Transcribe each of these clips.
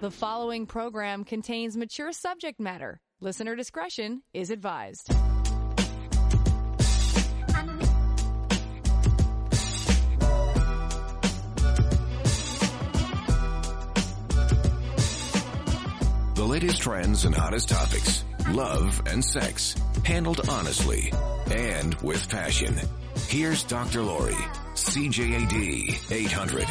The following program contains mature subject matter. Listener discretion is advised. The latest trends and hottest topics, love and sex, handled honestly and with passion. Here's Dr. Laurie, CJAD 800.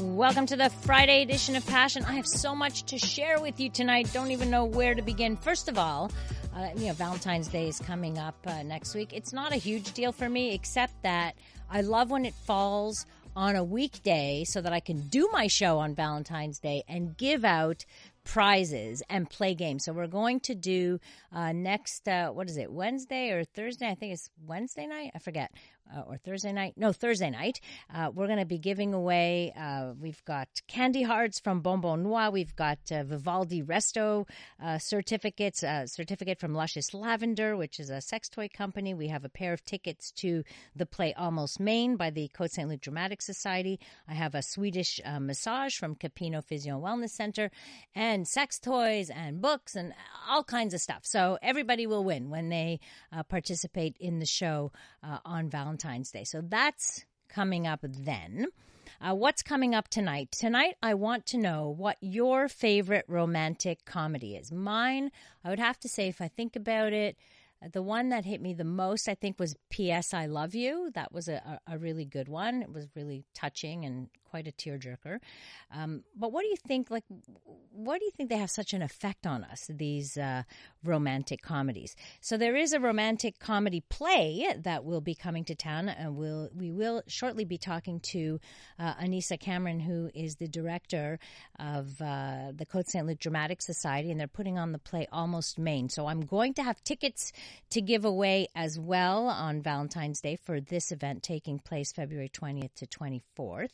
Welcome to the Friday edition of Passion. I have so much to share with you tonight. Don't even know where to begin. First of all, uh, you know, Valentine's Day is coming up uh, next week. It's not a huge deal for me, except that I love when it falls on a weekday so that I can do my show on Valentine's Day and give out prizes and play games. So we're going to do uh, next, uh, what is it, Wednesday or Thursday? I think it's Wednesday night. I forget uh, or Thursday night. No, Thursday night. Uh, we're going to be giving away. Uh, we've got candy hearts from Bonbon Noir. We've got uh, Vivaldi Resto uh, certificates. A certificate from Luscious Lavender, which is a sex toy company. We have a pair of tickets to the play Almost Maine by the Côte Saint Luc Dramatic Society. I have a Swedish uh, massage from Capino Physio and Wellness Center, and sex toys and books and all kinds of stuff. So everybody will win when they participate in the show on Valentine's. Valentine's Day. So that's coming up then. Uh, what's coming up tonight? Tonight, I want to know what your favorite romantic comedy is. Mine, I would have to say, if I think about it, the one that hit me the most, I think, was P.S. I Love You. That was a, a, really good one. It was really touching and quite a tearjerker. Um, but what do you think? Like, what do you think they have such an effect on us? These uh, romantic comedies. So there is a romantic comedy play that will be coming to town, and we'll we will shortly be talking to uh, Anissa Cameron, who is the director of uh, the Côte Saint Luc Dramatic Society, and they're putting on the play Almost Maine. So I'm going to have tickets to give away as well on Valentine's Day for this event taking place February 20th to 24th.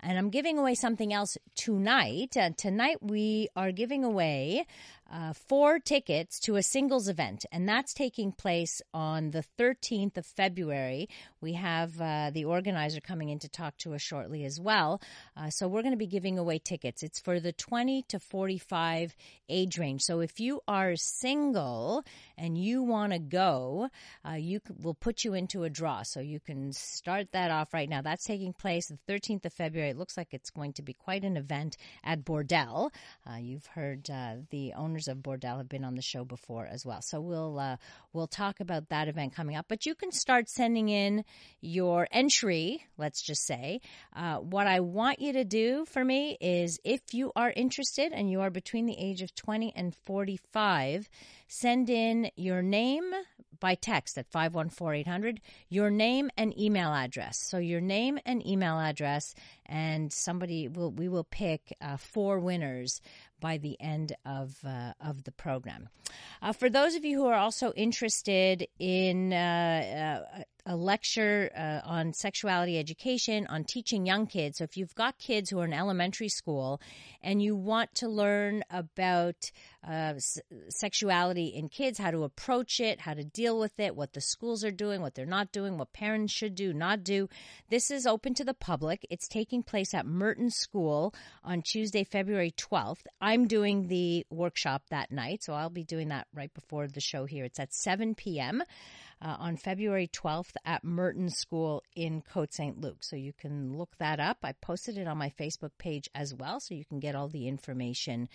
And I'm giving away something else tonight. Uh, tonight we are giving away uh, four tickets to a singles event, and that's taking place on the 13th of February. We have uh, the organizer coming in to talk to us shortly as well. Uh, so we're going to be giving away tickets. It's for the 20 to 45 age range. So if you are single and you want to go, uh, you c- will put you into a draw. So you can start that off right now. That's taking place the 13th of February. It looks like it's going to be quite an event at Bordel. Uh, you've heard uh, the owner owners of Bordel have been on the show before as well. So we'll uh, we'll talk about that event coming up. But you can start sending in your entry. Let's just say uh, what I want you to do for me is if you are interested and you are between the age of twenty and forty five, send in your name by text at 514-800 your name and email address so your name and email address and somebody will we will pick uh, four winners by the end of uh, of the program. Uh, for those of you who are also interested in uh, uh a lecture uh, on sexuality education, on teaching young kids. So, if you've got kids who are in elementary school and you want to learn about uh, s- sexuality in kids, how to approach it, how to deal with it, what the schools are doing, what they're not doing, what parents should do, not do, this is open to the public. It's taking place at Merton School on Tuesday, February 12th. I'm doing the workshop that night, so I'll be doing that right before the show here. It's at 7 p.m uh, on February 12th at Merton School in Côte St. Luc. So you can look that up. I posted it on my Facebook page as well, so you can get all the information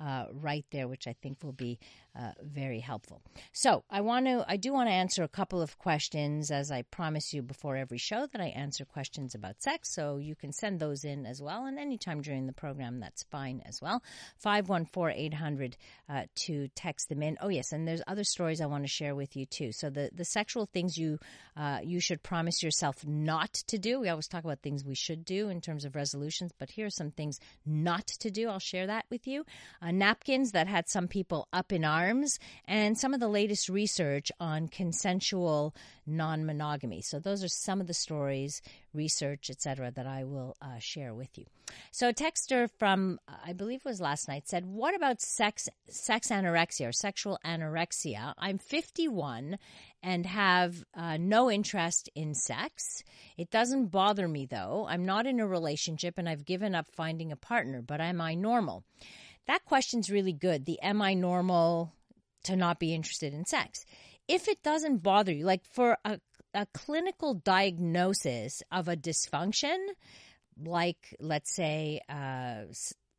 uh, right there, which I think will be uh, very helpful. So I want to, I do want to answer a couple of questions, as I promise you before every show that I answer questions about sex. So you can send those in as well, and anytime during the program, that's fine as well. Five one four eight hundred uh, to text them in. Oh yes, and there's other stories I want to share with you too. So the the sexual things you uh, you should promise yourself not to do. We always talk about things we should do in terms of resolutions, but here are some things not to do. I'll share that with you. Uh, napkins that had some people up in arms, and some of the latest research on consensual non monogamy. So, those are some of the stories, research, etc., that I will uh, share with you. So, a texter from, I believe it was last night, said, What about sex, sex anorexia or sexual anorexia? I'm 51 and have uh, no interest in sex. It doesn't bother me though. I'm not in a relationship and I've given up finding a partner, but am I normal? That question's really good. The am I normal to not be interested in sex? If it doesn't bother you, like for a, a clinical diagnosis of a dysfunction, like let's say, uh,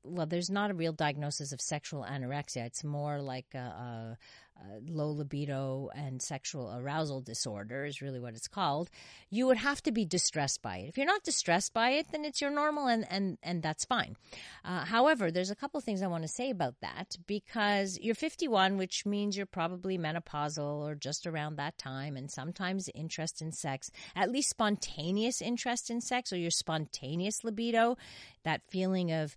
well, there's not a real diagnosis of sexual anorexia. It's more like a, a, uh, low libido and sexual arousal disorder is really what it's called, you would have to be distressed by it. If you're not distressed by it, then it's your normal and, and, and that's fine. Uh, however, there's a couple of things I want to say about that because you're 51, which means you're probably menopausal or just around that time, and sometimes interest in sex, at least spontaneous interest in sex or your spontaneous libido, that feeling of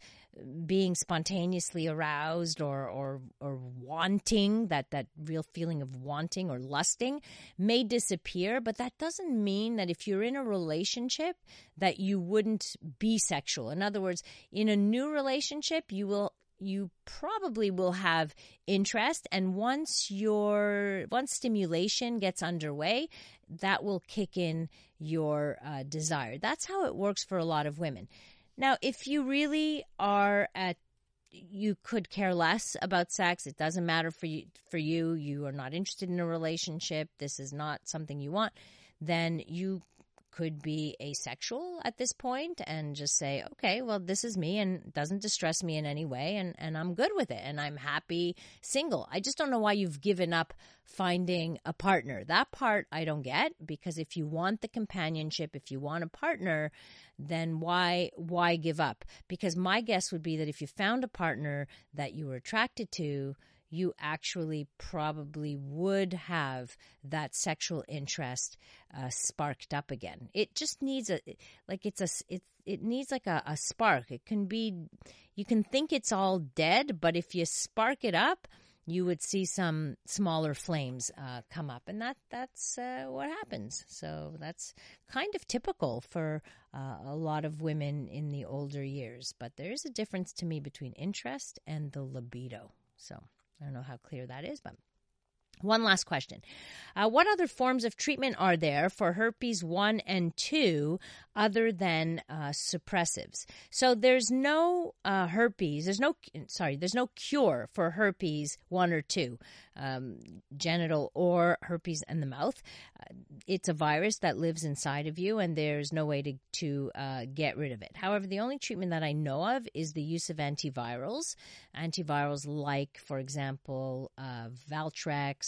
being spontaneously aroused or, or, or wanting, that, that real feeling of wanting or lusting may disappear, but that doesn't mean that if you're in a relationship that you wouldn't be sexual. In other words, in a new relationship, you will you probably will have interest and once your once stimulation gets underway that will kick in your uh, desire that's how it works for a lot of women now, if you really are at you could care less about sex. It doesn't matter for you for you. You are not interested in a relationship. This is not something you want. Then you could be asexual at this point and just say, okay, well, this is me and doesn't distress me in any way, and, and I'm good with it, and I'm happy single. I just don't know why you've given up finding a partner. That part I don't get because if you want the companionship, if you want a partner, then why why give up? Because my guess would be that if you found a partner that you were attracted to, you actually probably would have that sexual interest uh, sparked up again. It just needs a like it's a it it needs like a, a spark. It can be you can think it's all dead, but if you spark it up, you would see some smaller flames uh, come up, and that that's uh, what happens. So that's kind of typical for uh, a lot of women in the older years. But there is a difference to me between interest and the libido. So I don't know how clear that is, but one last question. Uh, what other forms of treatment are there for herpes 1 and 2 other than uh, suppressives? So there's no uh, herpes, there's no, sorry, there's no cure for herpes 1 or 2 um, genital or herpes in the mouth. Uh, it's a virus that lives inside of you, and there's no way to, to uh, get rid of it. However, the only treatment that I know of is the use of antivirals. Antivirals like, for example, uh,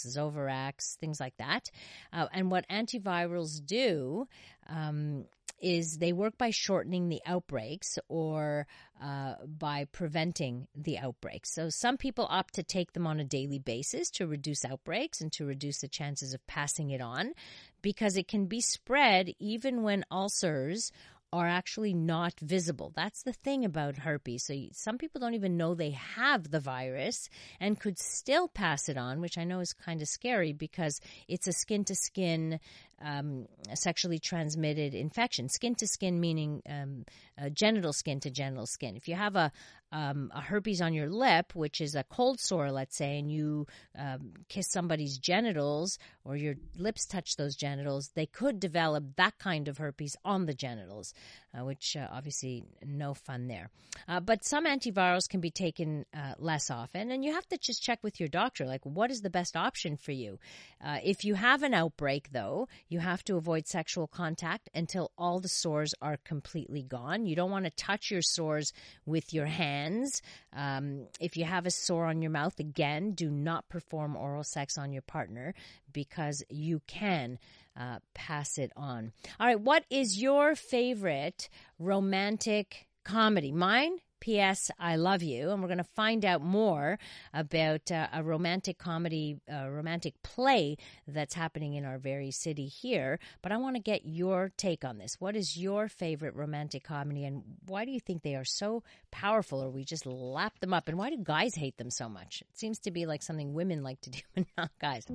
Valtrex, Zovirax, things like that. Uh, and what antivirals do um, is they work by shortening the outbreaks or uh, by preventing the outbreaks. So some people opt to take them on a daily basis to reduce outbreaks and to reduce the chances of passing it on because it can be spread even when ulcers are actually not visible. That's the thing about herpes. So some people don't even know they have the virus and could still pass it on, which I know is kind of scary because it's a skin to skin um, sexually transmitted infection. Skin to skin meaning um, uh, genital skin to genital skin. If you have a, um, a herpes on your lip, which is a cold sore, let's say, and you um, kiss somebody's genitals or your lips touch those genitals, they could develop that kind of herpes on the genitals, uh, which uh, obviously no fun there. Uh, but some antivirals can be taken uh, less often, and you have to just check with your doctor, like what is the best option for you. Uh, if you have an outbreak, though, you have to avoid sexual contact until all the sores are completely gone. You don't want to touch your sores with your hands. Um, if you have a sore on your mouth, again, do not perform oral sex on your partner because you can uh, pass it on. All right, what is your favorite romantic comedy? Mine P.S. I Love You. And we're going to find out more about uh, a romantic comedy, uh, romantic play that's happening in our very city here. But I want to get your take on this. What is your favorite romantic comedy and why do you think they are so powerful or we just lap them up? And why do guys hate them so much? It seems to be like something women like to do, but not guys.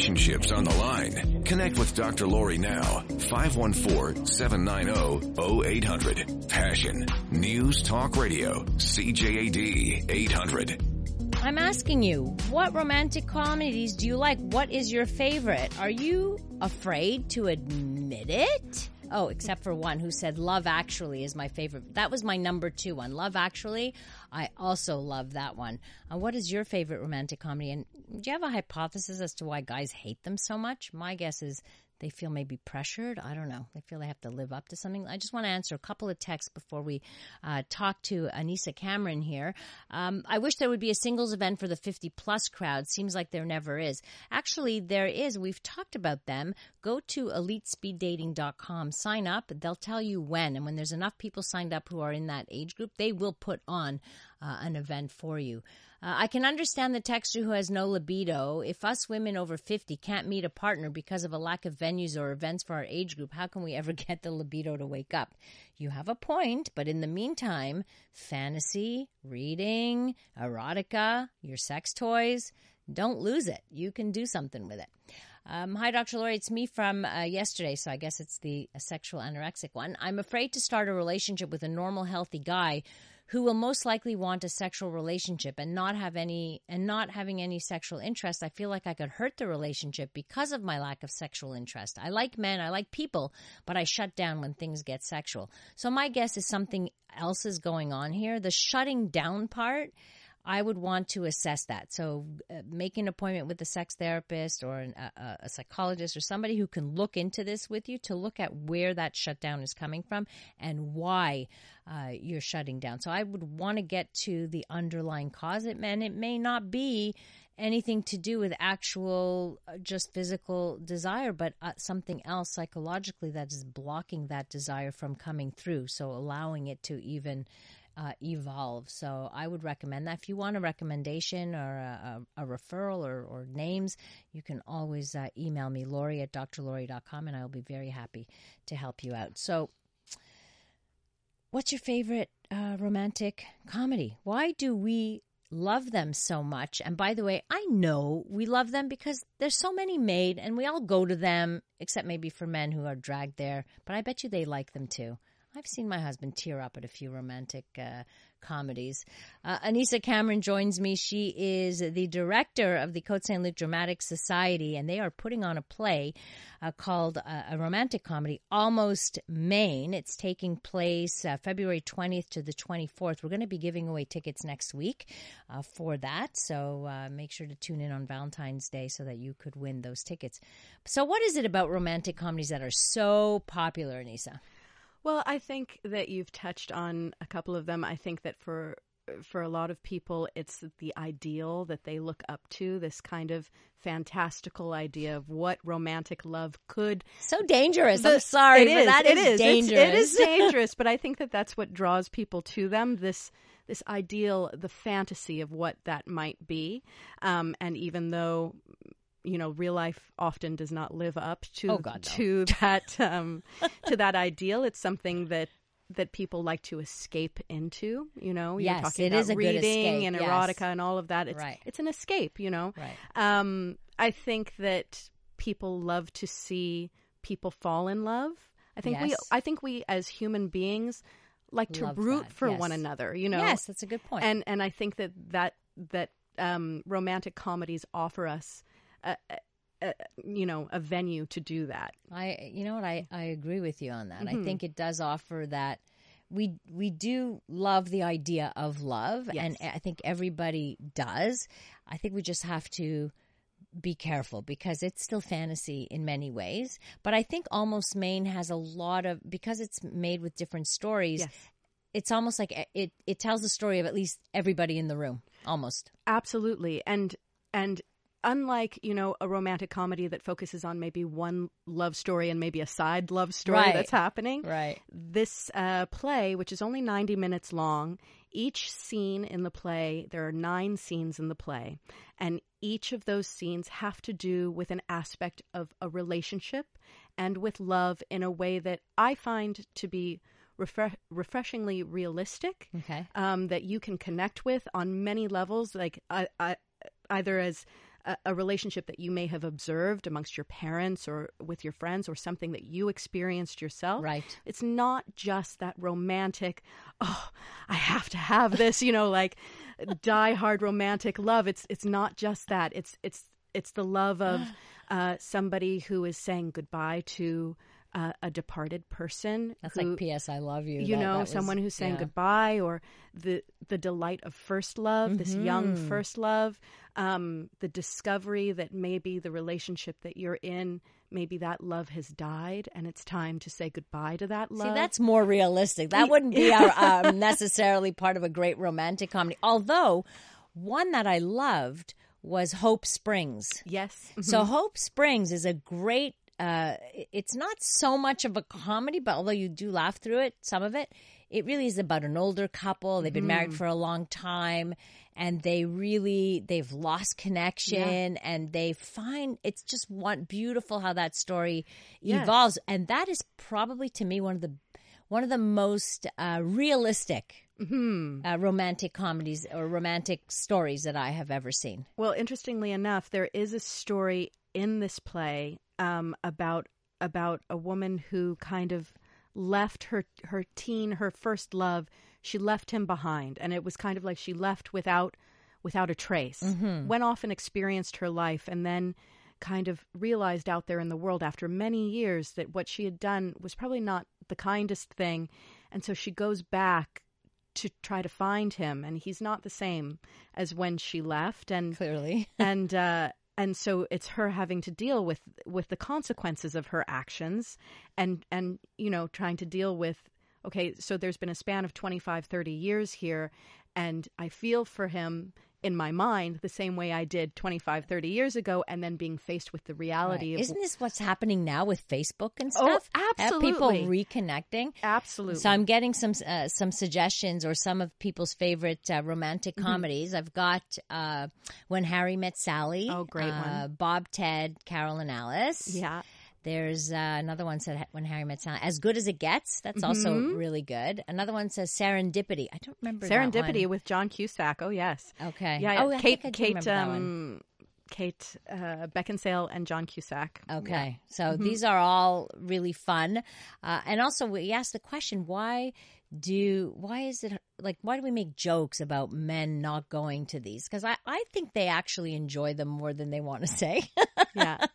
Relationships on the line. Connect with Dr. Laurie now. 514 790 0800. Passion. News Talk Radio. CJAD 800. I'm asking you, what romantic comedies do you like? What is your favorite? Are you afraid to admit it? Oh, except for one who said Love Actually is my favorite. That was my number two one. Love Actually, I also love that one. Uh, what is your favorite romantic comedy? And do you have a hypothesis as to why guys hate them so much? My guess is they feel maybe pressured. I don't know. They feel they have to live up to something. I just want to answer a couple of texts before we uh, talk to Anissa Cameron here. Um, I wish there would be a singles event for the 50 plus crowd. Seems like there never is. Actually, there is. We've talked about them. Go to elitespeeddating.com, sign up. They'll tell you when. And when there's enough people signed up who are in that age group, they will put on uh, an event for you. Uh, I can understand the texter who has no libido. If us women over 50 can't meet a partner because of a lack of venues or events for our age group, how can we ever get the libido to wake up? You have a point, but in the meantime, fantasy, reading, erotica, your sex toys, don't lose it. You can do something with it. Um, hi, Dr. Laurie. It's me from uh, yesterday, so I guess it's the sexual anorexic one. I'm afraid to start a relationship with a normal, healthy guy who will most likely want a sexual relationship and not have any and not having any sexual interest i feel like i could hurt the relationship because of my lack of sexual interest. I like men i like people but i shut down when things get sexual. So my guess is something else is going on here. The shutting down part I would want to assess that. So, uh, make an appointment with a sex therapist or an, a, a, psychologist or somebody who can look into this with you to look at where that shutdown is coming from and why uh, you're shutting down. So, I would want to get to the underlying cause. It, and it may not be anything to do with actual uh, just physical desire, but uh, something else psychologically that is blocking that desire from coming through. So, allowing it to even uh, evolve. So I would recommend that. If you want a recommendation or a, a, a referral or, or, names, you can always uh, email me, Laurie at drlaurie.com, and I will be very happy to help you out. So, what's your favorite uh, romantic comedy? Why do we love them so much? And by the way, I know we love them because there's so many made, and we all go to them, except maybe for men who are dragged there, but I bet you they like them too. I've seen my husband tear up at a few romantic uh, comedies. Uh, Anissa Cameron joins me. She is the director of the Côte Saint Luc Dramatic Society, and they are putting on a play uh, called uh, a romantic comedy, Almost Maine. It's taking place uh, February 20th to the 24th. We're going to be giving away tickets next week uh, for that, so make sure to tune in on Valentine's Day so that you could win those tickets. So, what is it about romantic comedies that are so popular, Anissa? Well, I think that you've touched on a couple of them. I think that for for a lot of people, it's the ideal that they look up to. This kind of fantastical idea of what romantic love could. So dangerous. The, I'm sorry, it is. That it is, is dangerous. It is dangerous, but I think that that's what draws people to them. This this ideal, the fantasy of what that might be. Um, and even though you know real life often does not live up to oh God, no. to that um, to that ideal. It's something that that people like to escape into. You know, you're yes, talking it about is a reading and yes. erotica and all of that. It's right. it's an escape. You know, right. Um, I think that people love to see people fall in love. I think yes. we I think we as human beings like to love root that. for yes. one another. You know, yes, that's a good point. And and I think that that that um, romantic comedies offer us. A, a, you know a venue to do that. I you know what I I agree with you on that. Mm-hmm. I think it does offer that we we do love the idea of love Yes. and I think everybody does. I think we just have to be careful because it's still fantasy in many ways. But I think Almost Maine has a lot of because it's made with different stories. Yes. It's almost like it it tells the story of at least everybody in the room, almost. Absolutely, and and unlike you know a romantic comedy that focuses on maybe one love story and maybe a side love story Right. that's happening Right. this uh, play which is only 90 minutes long each scene in the play there are nine scenes in the play and each of those scenes have to do with an aspect of a relationship and with love in a way that i find to be refre- refreshingly realistic Okay. um, that you can connect with on many levels, like I, I, either as a, a relationship that you may have observed amongst your parents or with your friends or something that you experienced yourself. Right. It's not just that romantic, oh, I have to have this, you know, like die hard romantic love. It's it's not just that. It's it's it's the love of uh, somebody who is saying goodbye to uh, a departed person. That's who, like P.S. I love you. you That- know that was- someone who's saying yeah. goodbye or the the delight of first love this young Mm-hmm. first love um, the discovery that maybe the relationship that you're in maybe that love has died and it's time to say goodbye to that love See, that's more realistic. That wouldn't be our, um, necessarily part of a great romantic comedy. Although, one that I loved was Hope Springs. yes So Hope Springs is a great. Uh, it's not so much of a comedy, but although you do laugh through it, some of it, it really is about an older couple. They've been married for a long time, and they really they've lost connection, and they find it's just one beautiful how that story Yes. evolves, and that is probably to me one of the one of the most uh, realistic uh, romantic comedies or romantic stories that I have ever seen. Well, interestingly enough, there is a story in this play um, about about a woman who kind of left her her teen, her first love. She left him behind, and it was kind of like she left without without a trace. Went off and experienced her life, and then kind of realized out there in the world after many years that what she had done was probably not the kindest thing, and so she goes back to try to find him, and he's not the same as when she left, and Clearly, and uh, and so it's her having to deal with with the consequences of her actions and and you know trying to deal with okay so there's been a span of 25 30 years here and i feel for him in my mind the same way i did 25 30 years ago and then being faced with the reality Right. of Isn't this what's happening now with Facebook and Oh, stuff? Have people reconnecting. absolutely So I'm getting some uh, some suggestions or some of people's favorite uh, romantic Mm-hmm. comedies. I've got uh, When Harry Met Sally. Oh, great uh, one. Bob, Ted, Carol, and Alice. yeah There's uh, another one said When Harry Met Sally. As Good as It Gets. That's also Mm-hmm. really good. Another one says Serendipity. I don't remember serendipity with john cusack oh yes Okay. yeah, Oh, kate kate remember that one. um kate uh, beckinsale and john cusack Okay. So Mm-hmm. these are all really fun. Uh, and also, we asked the question why do, why is it like, why do we make jokes about men not going to these? Because I, I think they actually enjoy them more than they want to say. yeah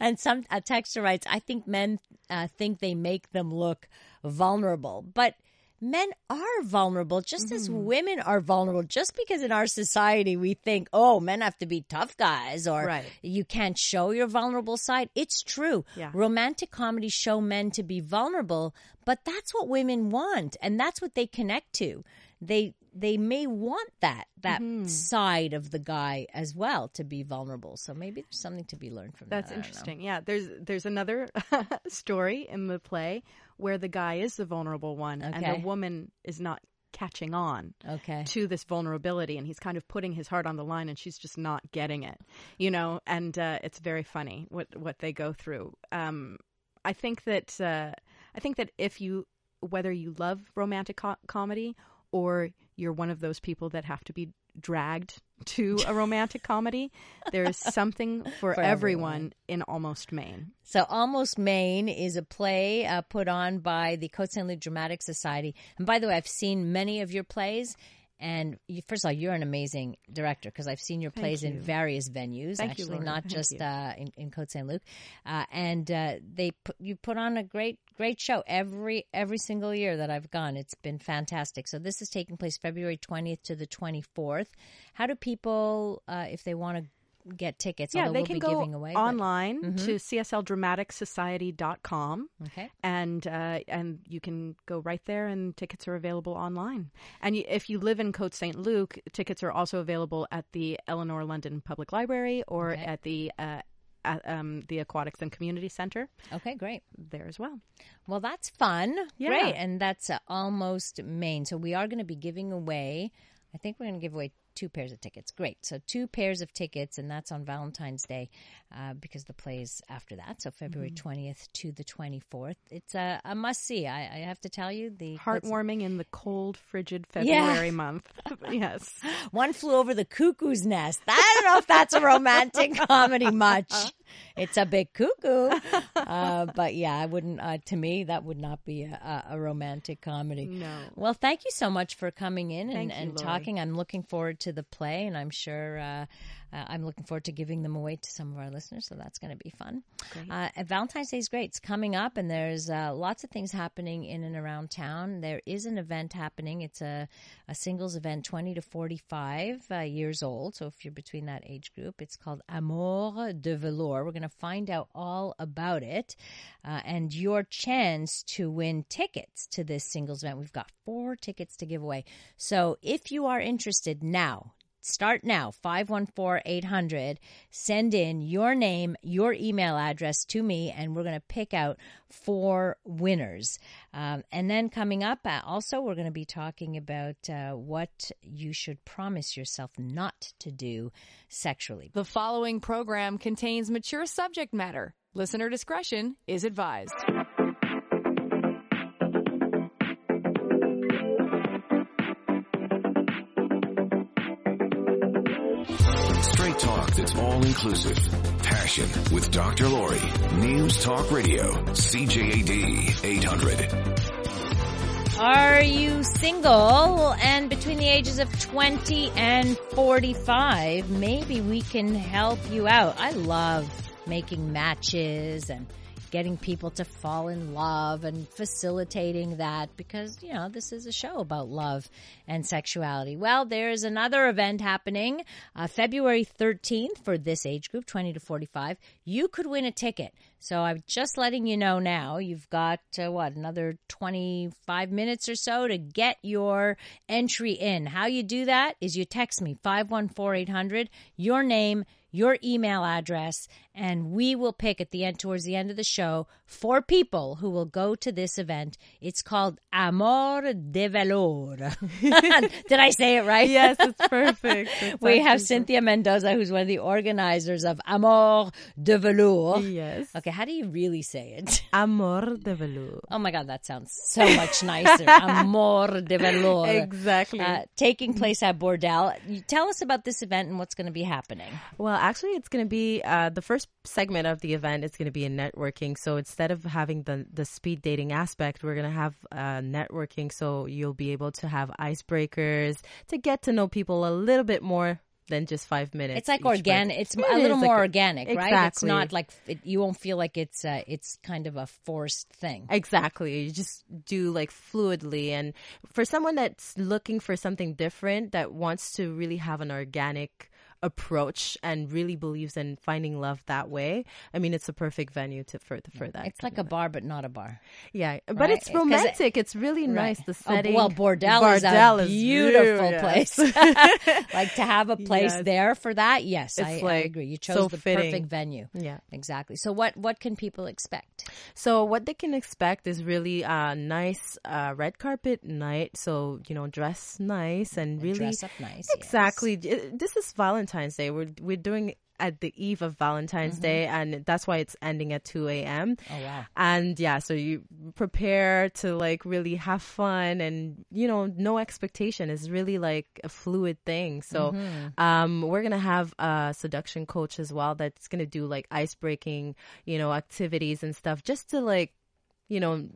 and some, a texter writes, I think men uh, think they make them look vulnerable. But men are vulnerable just as Mm-hmm. women are vulnerable. Just because in our society we think, oh, men have to be tough guys or Right. you can't show your vulnerable side. It's true. Yeah. Romantic comedies show men to be vulnerable, but that's what women want and that's what they connect to. They they may want that that Mm-hmm. side of the guy as well to be vulnerable. So maybe there's something to be learned from That's that. I interesting. Yeah, there's there's another story in the play where the guy is the vulnerable one and the woman is not catching on Okay. to this vulnerability and he's kind of putting his heart on the line and she's just not getting it. You know, and uh, it's very funny what what they go through. Um I think that uh I think that if you whether you love romantic co- comedy or you're one of those people that have to be dragged to a romantic comedy, there's something for, For everyone, everyone. in Almost Maine. So, Almost Maine is a play uh, put on by the Cote St. Luc Dramatic Society. And by the way, I've seen many of your plays. And you, first of all, you're an amazing director because I've seen your plays in various venues, Thank you, actually, Laura. not Thank just you. uh, in, in Cote St. Luc. Uh, and uh, they put, you put on a great great show every every single year that I've gone. It's been fantastic. So this is taking place February 20th to the 24th. How do people, uh, if they want to get tickets, Yeah, they we'll can be go giving away but- online to csldramaticsociety.com. Okay. and uh, and you can go right there, and tickets are available online. And y if you live in Cote St. Luc, tickets are also available at the Eleanor London Public Library or Okay. at the uh, at, um, the Aquatics and Community Center Okay, great. there as well. Well, that's fun. Yeah. Great. And that's uh, almost Maine. So we are going to be giving away, I think we're going to give away two pairs of tickets. Great. So two pairs of tickets, and that's on Valentine's Day uh, because the plays after that. So February Mm-hmm. 20th to the 24th. It's a, a must see. I, I have to tell you. the Heartwarming in the cold, frigid Yeah. February month. yes. One flew over the cuckoo's nest. I don't know if that's a romantic comedy much. It's a big cuckoo. Uh, but yeah, I wouldn't, uh, to me, that would not be a, a, romantic comedy. No. Well, thank you so much for coming in and, you, and talking. I'm looking forward to the play, and I'm sure uh, uh, I'm looking forward to giving them away to some of our listeners. So that's going to be fun. Uh, Valentine's Day is great. It's coming up, and there's uh, lots of things happening in and around town. There is an event happening. It's a, a singles event, 20 to 45 uh, years old. So if you're between that age group, it's called Amour de Velour. We're going to find out all about it uh, and your chance to win tickets to this singles event. We've got four tickets to give away. So if you are interested now, Start now, 514 800. Send in your name, your email address to me, and we're going to pick out four winners. Um, and then coming up, uh, also, we're going to be talking about uh, what you should promise yourself not to do sexually. The following program contains mature subject matter. Listener discretion is advised. That's all inclusive. Passion with Dr. Laurie. News Talk Radio. CJAD 800. Are you single and between the ages of 20 and 45? Maybe we can help you out. I love making matches and getting people to fall in love and facilitating that because, you know, this is a show about love and sexuality. Well, there's another event happening uh, February 13th for this age group, 20 to 45. You could win a ticket. So I'm just letting you know now. You've got, uh, what, another 25 minutes or so to get your entry in. How you do that is you text me 514 800, your name, your email address, and we will pick at the end, towards the end of the show, four people who will go to this event. It's called Amor de Valor. Did I say it right? Yes, it's perfect. It's we have Cynthia Mendoza, who's one of the organizers of Amor de Velour. perfect. Yes. Okay, how do you really say it? Amor de velour. Oh my God, that sounds so much nicer. Amor de Velour. Exactly. Uh, taking place at Bordel. Tell us about this event and what's going to be happening. Well, actually, it's going to be uh, the first segment of the event is going to be a networking. So instead of having the the speed dating aspect, we're going to have uh, networking. So you'll be able to have icebreakers to get to know people a little bit more than just five minutes. It's like break. organic. It's It a little like more a- organic, right? It's not like it, you won't feel like it's uh, it's kind of a forced thing. Exactly. You just do like fluidly. And for someone that's looking for something different, that wants to really have an organic approach and really believes in finding love that way, I mean, it's a perfect venue to for, for that. It's like a bar, but not a bar. yeah, but right? it's 'Cause it- romantic. it's really nice. The Oh, setting. well, Bordel, is a Bordel is beautiful beautiful, place. like to have a place Yes. there for that. Yes, I, It's I agree. You chose so the fitting. perfect venue. Yeah. exactly. So what what can people expect? So what they can expect is really a nice uh, red carpet night. So you know, dress nice and really Dress up nice. yes. Exactly. J- This is Valentine's Day. We're we're doing at the eve of Valentine's Mm-hmm. Day, and that's why it's ending at two a.m. Oh wow. And yeah, so you prepare to like really have fun, and you know, no expectation is really like a fluid thing. So, Mm-hmm. um, we're gonna have a seduction coach as well that's gonna do like ice breaking, you know, activities and stuff, just to like, you know,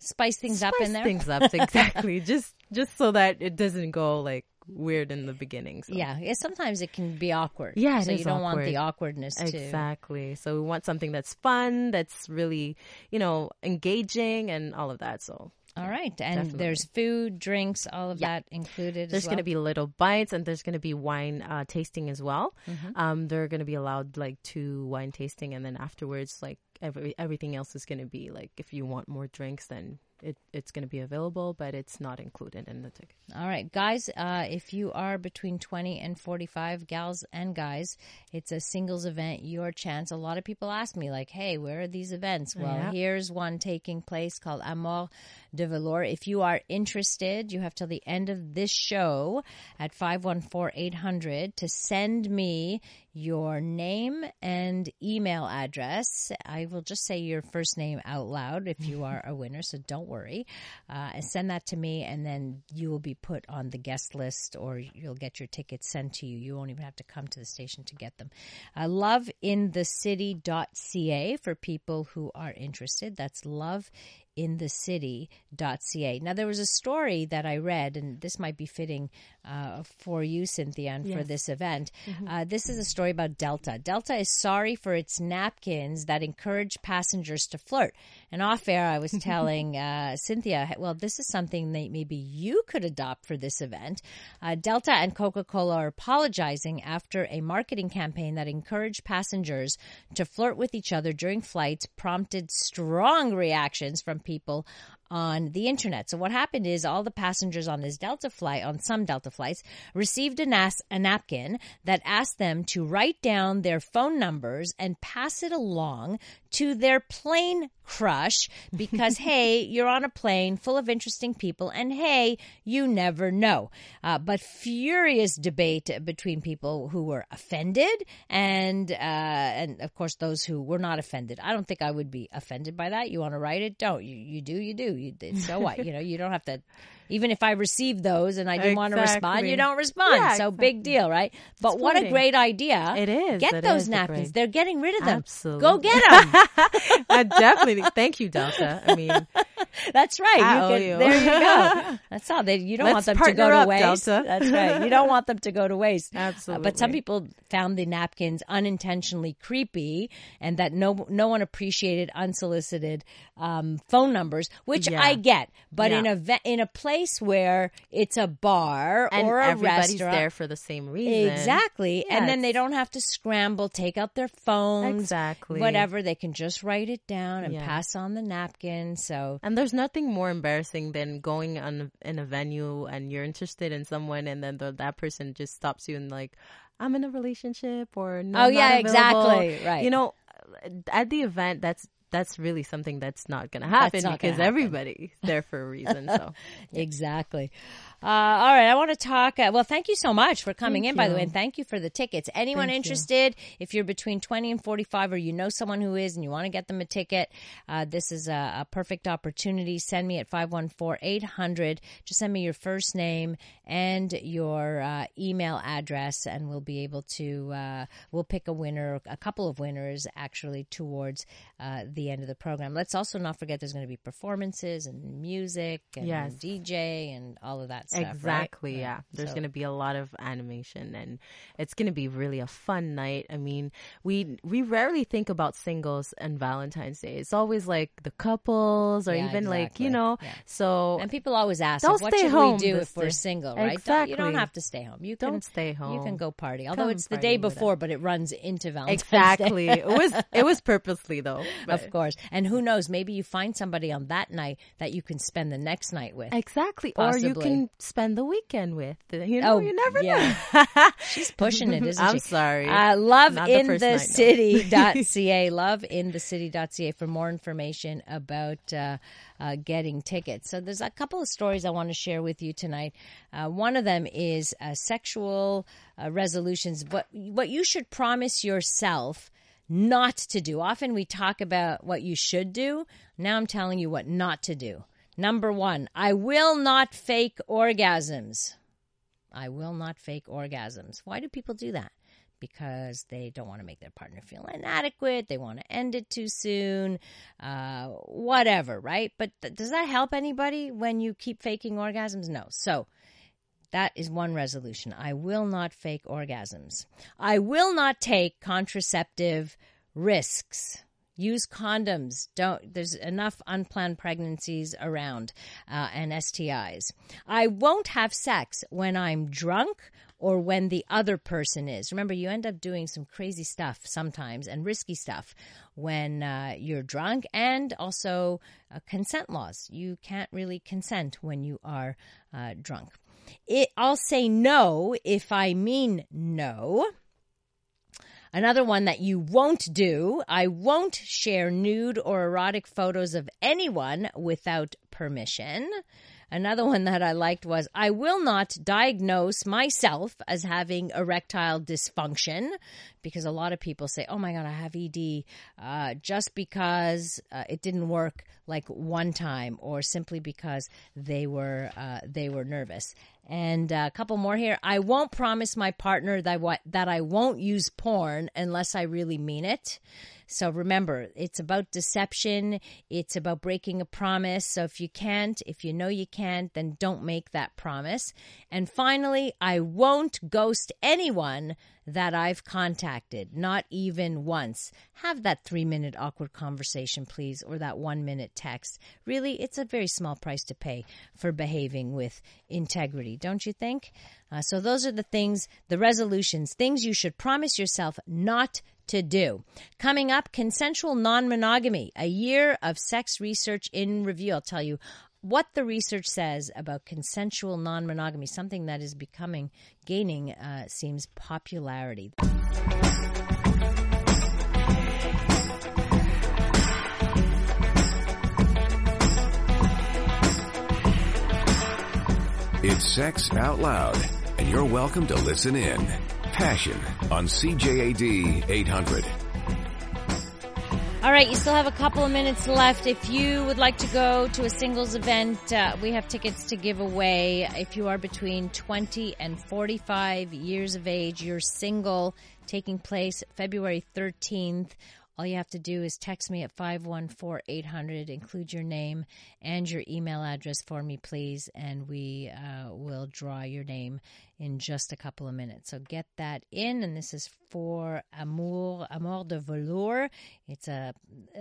Spice things up in there. things up exactly, just just so that it doesn't go like weird in the beginning. So. Yeah, yeah. Sometimes it can be awkward. Yeah, so you don't want the awkward. awkwardness to. Exactly. So we want something that's fun, that's really, you know, engaging and all of that. So All right, and Definitely. there's food, drinks, all of that included. there's as going to be little bites and there's going to be wine uh, tasting as well. Mm-hmm. Um, they're going to be allowed like two wine tasting and then afterwards, like every, everything else is going to be like if you want more drinks, then it, it's going to be available, but it's not included in the ticket. All right, guys, uh, if you are between 20 and 45, gals and guys, it's a singles event, your chance. A lot of people ask me, like, hey, where are these events? Well, Yeah. here's one taking place called Amor de Velour. If you are interested, you have till the end of this show at 514 800 to send me your name and email address. I will just say your first name out loud if you are a winner, so don't worry. Uh, and send that to me, and then you will be put on the guest list or you'll get your tickets sent to you. You won't even have to come to the station to get them. Uh, loveinthecity.ca for people who are interested. That's love inthecity.ca. Now, there was a story that I read, and this might be fitting uh, for you, Cynthia, and for this event. Uh, this is a story about Delta. Delta is sorry for its napkins that encourage passengers to flirt. And off air, I was telling uh, Cynthia, well, this is something that maybe you could adopt for this event. Uh, Delta and Coca Cola are apologizing after a marketing campaign that encouraged passengers to flirt with each other during flights, prompted strong reactions from people on the internet. So what happened is all the passengers on this Delta flight, on some Delta flights, received a, nas- a napkin that asked them to write down their phone numbers and pass it along to their plane crush because, hey, you're on a plane full of interesting people and hey, you never know. Uh, but furious debate between people who were offended and, uh, and of course, those who were not offended. I don't think I would be offended by that. You want to write it? Don't. You, you do, you do. You, so what? You know, you don't have to. Even if I received those and I didn't want to respond, you don't respond. Yeah, so big deal, right? But what a great idea! It is. Get It those is napkins. They're getting rid of them. Absolutely. Go get them. I definitely thank you, Delta. I mean, That's right. I you you. There you go. That's all. They, you don't Let's want them to go to up, waste. Delta. That's right. You don't want them to go to waste. Uh, Absolutely. but some people found the napkins unintentionally creepy, and that no no one appreciated unsolicited um, phone numbers, which Yeah. I get. But in a in a place where it's a bar and or a everybody's restaurant, there for the same reason. Exactly. Yeah, and then they don't have to scramble, take out their phones. Exactly. Whatever. They can just write it down and Yeah. pass on the napkin. So And there's nothing more embarrassing than going on in a venue and you're interested in someone, and then the, that person just stops you and like, I'm in a relationship or no. Oh, yeah, available." exactly, right. You know, at the event, that's that's really something that's not going to happen not because happen. everybody's there for a reason. So Exactly. Uh, all right. I want to talk. Uh, well, thank you so much for coming Thank in, by the way, and thank you for the tickets. Anyone Thank you. interested, if you're between 20 and 45 or you know someone who is and you want to get them a ticket, uh, this is a, a perfect opportunity. Send me at 514 800. Just send me your first name and your uh, email address, and we'll be able to, uh, we'll pick a winner, a couple of winners actually towards uh, the end of the program. Let's also not forget there's going to be performances and music and Yes. DJ and all of that stuff. exactly, Right. yeah. There's So- going to be a lot of animation, and it's going to be really a fun night. I mean, we we rarely think about singles and Valentine's Day. It's always like the couples or Yeah, even like you know. Yeah. So And people always ask, like, what should we do if we're single, right? Don't- you don't have to stay home. You can Don't stay home. You can go party. Although Come it's the day before, but it runs into Valentine's exactly, Day. Exactly. it was it was purposely though. but- Of course. And who knows, maybe you find somebody on that night that you can spend the next night with. Exactly, or you can spend the weekend with. You know, Oh, you never yeah. know. She's pushing it, isn't I'm she? sorry. Uh, love Not the in the city.ca. love in the city.ca for more information about uh, uh, getting tickets. So there's a couple of stories I want to share with you tonight. Uh, one of them is uh, sexual uh, resolutions. What what you should promise yourself not to do. Often we talk about what you should do. Now I'm telling you what not to do. Number one, I will not fake orgasms. I will not fake orgasms. Why do people do that? Because they don't want to make their partner feel inadequate. They want to end it too soon. Uh, whatever, right? But th- does that help anybody when you keep faking orgasms? No. So that is one resolution. I will not fake orgasms. I will not take contraceptive risks. Use condoms. Don't. There's enough unplanned pregnancies around uh, and STIs. I won't have sex when I'm drunk or when the other person is. Remember, you end up doing some crazy stuff sometimes and risky stuff when uh, you're drunk, and also uh, consent laws. You can't really consent when you are uh, drunk. It, I'll say no if I mean no. Another one that you won't do I won't share nude or erotic photos of anyone without permission. Another one that I liked was I will not diagnose myself as having erectile dysfunction because a lot of people say, oh my God, I have ED uh, just because uh, it didn't work like one time or simply because they were, uh, they were nervous. And uh, a couple more here. I won't promise my partner that, what, that I won't use porn unless I really mean it. So remember, it's about deception. It's about breaking a promise. So if you can't, if you know you can't, then don't make that promise. And finally, I won't ghost anyone that I've contacted, not even once. Have that three minute awkward conversation, please, or that one minute text. Really, it's a very small price to pay for behaving with integrity, don't you think? Uh, so, those are the things, the resolutions, things you should promise yourself not to do. Coming up, consensual non monogamy, a year of sex research in review. I'll tell you what the research says about consensual non monogamy, something that is becoming, gaining, uh, seems popularity. It's Sex Out Loud, and you're welcome to listen in. Passion on CJAD 800. All right, you still have a couple of minutes left. If you would like to go to a singles event, uh, we have tickets to give away. If you are between 20 and 45 years of age, you're single, taking place February 13th all you have to do is text me at 514 800, include your name and your email address for me, please, and we uh, will draw your name in just a couple of minutes. So get that in, and this is for Amour, Amour de Velour. It's uh,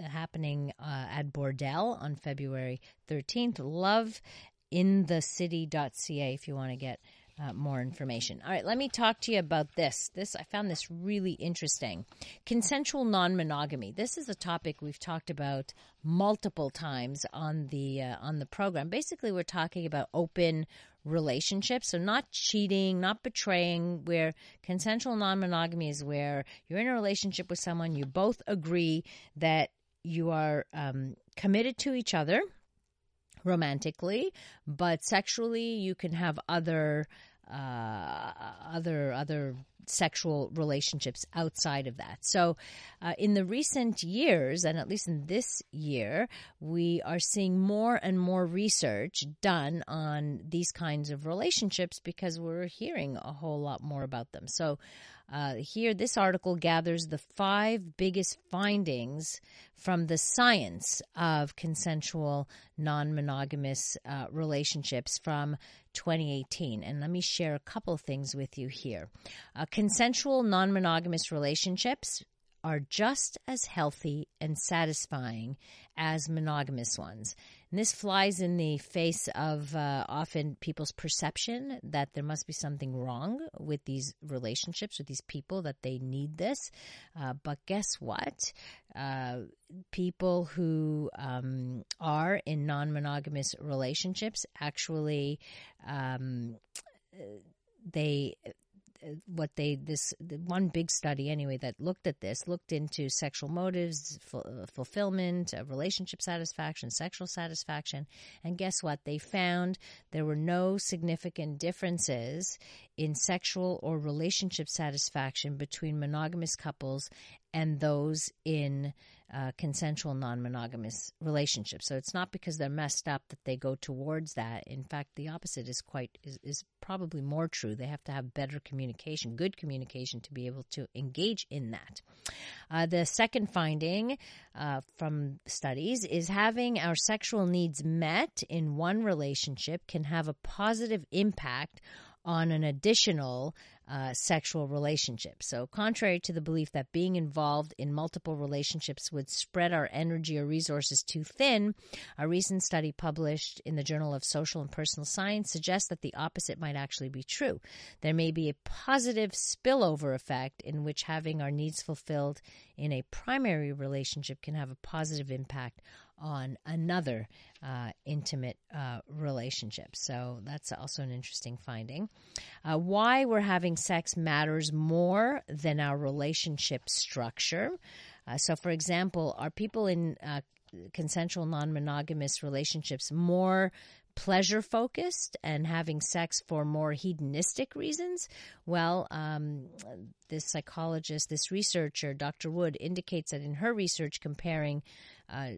happening uh, at Bordel on February 13th. Love in the city.ca if you want to get uh, more information. All right, let me talk to you about this. This I found this really interesting. Consensual non-monogamy. This is a topic we've talked about multiple times on the uh, on the program. Basically, we're talking about open relationships, so not cheating, not betraying. Where consensual non-monogamy is where you're in a relationship with someone, you both agree that you are um, committed to each other romantically, but sexually you can have other uh, other other sexual relationships outside of that. So, uh, in the recent years, and at least in this year, we are seeing more and more research done on these kinds of relationships because we're hearing a whole lot more about them. So, uh, here, this article gathers the five biggest findings from the science of consensual non monogamous uh, relationships from 2018. And let me share a couple things with you here. Uh, consensual non monogamous relationships are just as healthy and satisfying as monogamous ones. And this flies in the face of uh, often people's perception that there must be something wrong with these relationships, with these people, that they need this. Uh, but guess what? Uh, people who um, are in non monogamous relationships actually. Um, they what they this one big study anyway that looked at this looked into sexual motives, f- fulfillment, uh, relationship satisfaction, sexual satisfaction, and guess what? They found there were no significant differences in sexual or relationship satisfaction between monogamous couples and those in uh, consensual non-monogamous relationships. So it's not because they're messed up that they go towards that. In fact, the opposite is quite is, is probably more true. They have to have better communication, good communication, to be able to engage in that. Uh, the second finding uh, from studies is having our sexual needs met in one relationship can have a positive impact on an additional uh, sexual relationships. So, contrary to the belief that being involved in multiple relationships would spread our energy or resources too thin, a recent study published in the Journal of Social and Personal Science suggests that the opposite might actually be true. There may be a positive spillover effect in which having our needs fulfilled in a primary relationship can have a positive impact on another uh, intimate uh, relationship. So that's also an interesting finding. Uh, why we're having sex matters more than our relationship structure. Uh, so, for example, are people in uh, consensual non monogamous relationships more pleasure focused and having sex for more hedonistic reasons? Well, um, this psychologist, this researcher, Dr. Wood, indicates that in her research comparing uh,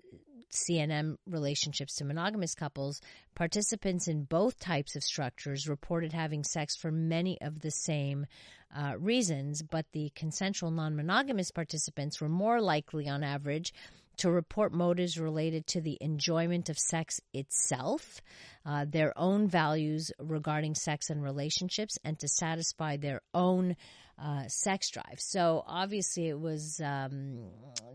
CNM relationships to monogamous couples, participants in both types of structures reported having sex for many of the same uh, reasons, but the consensual non monogamous participants were more likely, on average, to report motives related to the enjoyment of sex itself, uh, their own values regarding sex and relationships, and to satisfy their own uh, sex drive. So obviously, it was um,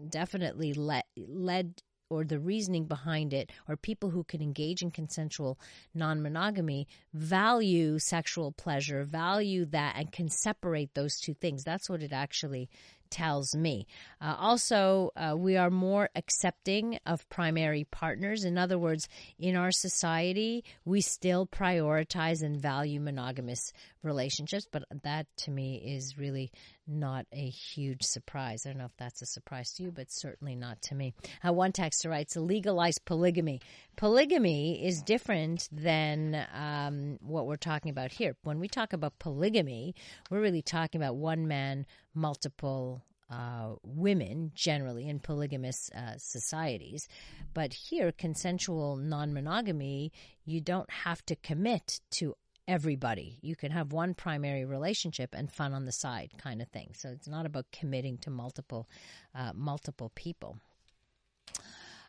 definitely le- led or the reasoning behind it, or people who can engage in consensual non monogamy value sexual pleasure, value that, and can separate those two things. That's what it actually tells me. Uh, also, uh, we are more accepting of primary partners. In other words, in our society, we still prioritize and value monogamous relationships, but that to me is really not a huge surprise. I don't know if that's a surprise to you, but certainly not to me. Uh, one texter writes, legalize polygamy. Polygamy is different than um, what we're talking about here. When we talk about polygamy, we're really talking about one man, multiple uh, women generally in polygamous uh, societies. But here, consensual non monogamy, you don't have to commit to everybody. You can have one primary relationship and fun on the side, kind of thing. So it's not about committing to multiple, uh, multiple people.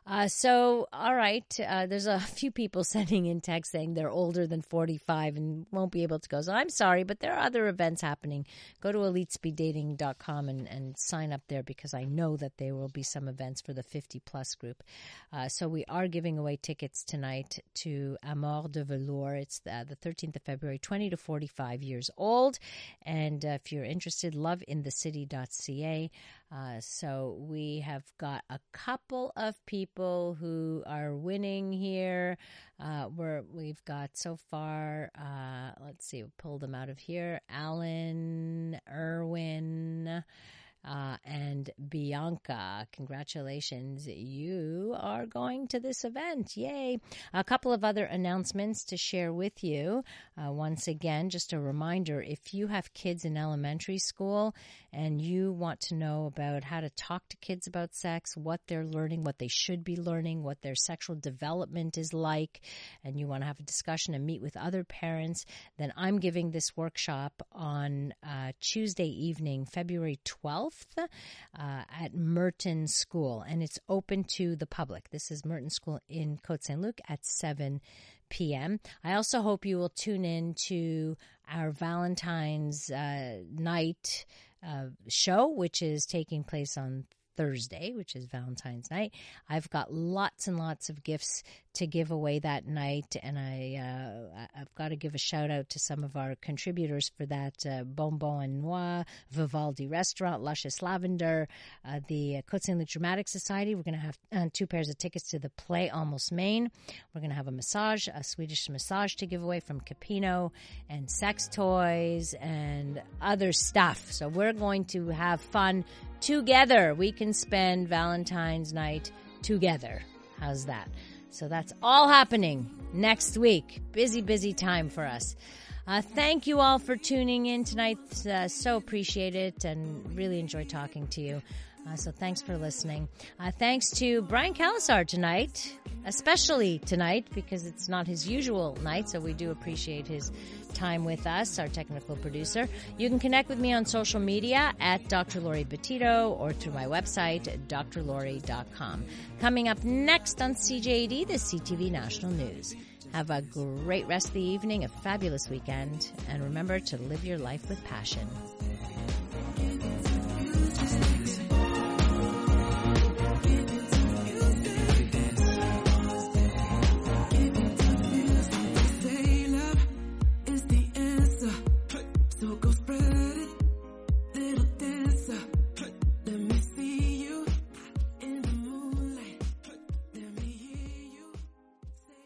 Uh, so, all right, uh, there's a few people sending in text saying they're older than 45 and won't be able to go. So I'm sorry, but there are other events happening. Go to elitespeeddating.com and, and sign up there because I know that there will be some events for the 50 plus group. Uh, so we are giving away tickets tonight to Amor de Velour. It's the, the 13th of February, 20 to 45 years old. And uh, if you're interested, loveinthecity.ca. Uh, so we have got a couple of people who are winning here. Uh, we're, we've got so far, uh, let's see, we'll pull them out of here. Alan, Irwin, uh, and Bianca. Congratulations. You are going to this event. Yay. A couple of other announcements to share with you. Uh, once again, just a reminder if you have kids in elementary school and you want to know about how to talk to kids about sex, what they're learning, what they should be learning, what their sexual development is like, and you want to have a discussion and meet with other parents, then I'm giving this workshop on uh, Tuesday evening, February 12th. 12th uh, at Merton School, and it's open to the public. This is Merton School in Côte Saint Luc at 7 p.m. I also hope you will tune in to our Valentine's uh, night uh, show, which is taking place on Thursday, which is Valentine's night. I've got lots and lots of gifts to give away that night, and I uh, I've got to give a shout out to some of our contributors for that: uh, Bonbon and Noir, Vivaldi Restaurant, Luscious Lavender, uh, the uh, Saint Dramatic Society. We're going to have uh, two pairs of tickets to the play Almost Maine. We're going to have a massage, a Swedish massage to give away from Capino, and sex toys and other stuff. So we're going to have fun together. We can spend Valentine's night together. How's that? So that's all happening next week. Busy, busy time for us. Uh, thank you all for tuning in tonight. Uh, so appreciate it and really enjoy talking to you. Uh, so thanks for listening. Uh, thanks to Brian Calasar tonight, especially tonight because it's not his usual night. So we do appreciate his time with us, our technical producer. You can connect with me on social media at Dr. Laurie Betito or through my website, drlaurie.com. Coming up next on CJAD, the CTV National News. Have a great rest of the evening, a fabulous weekend, and remember to live your life with passion.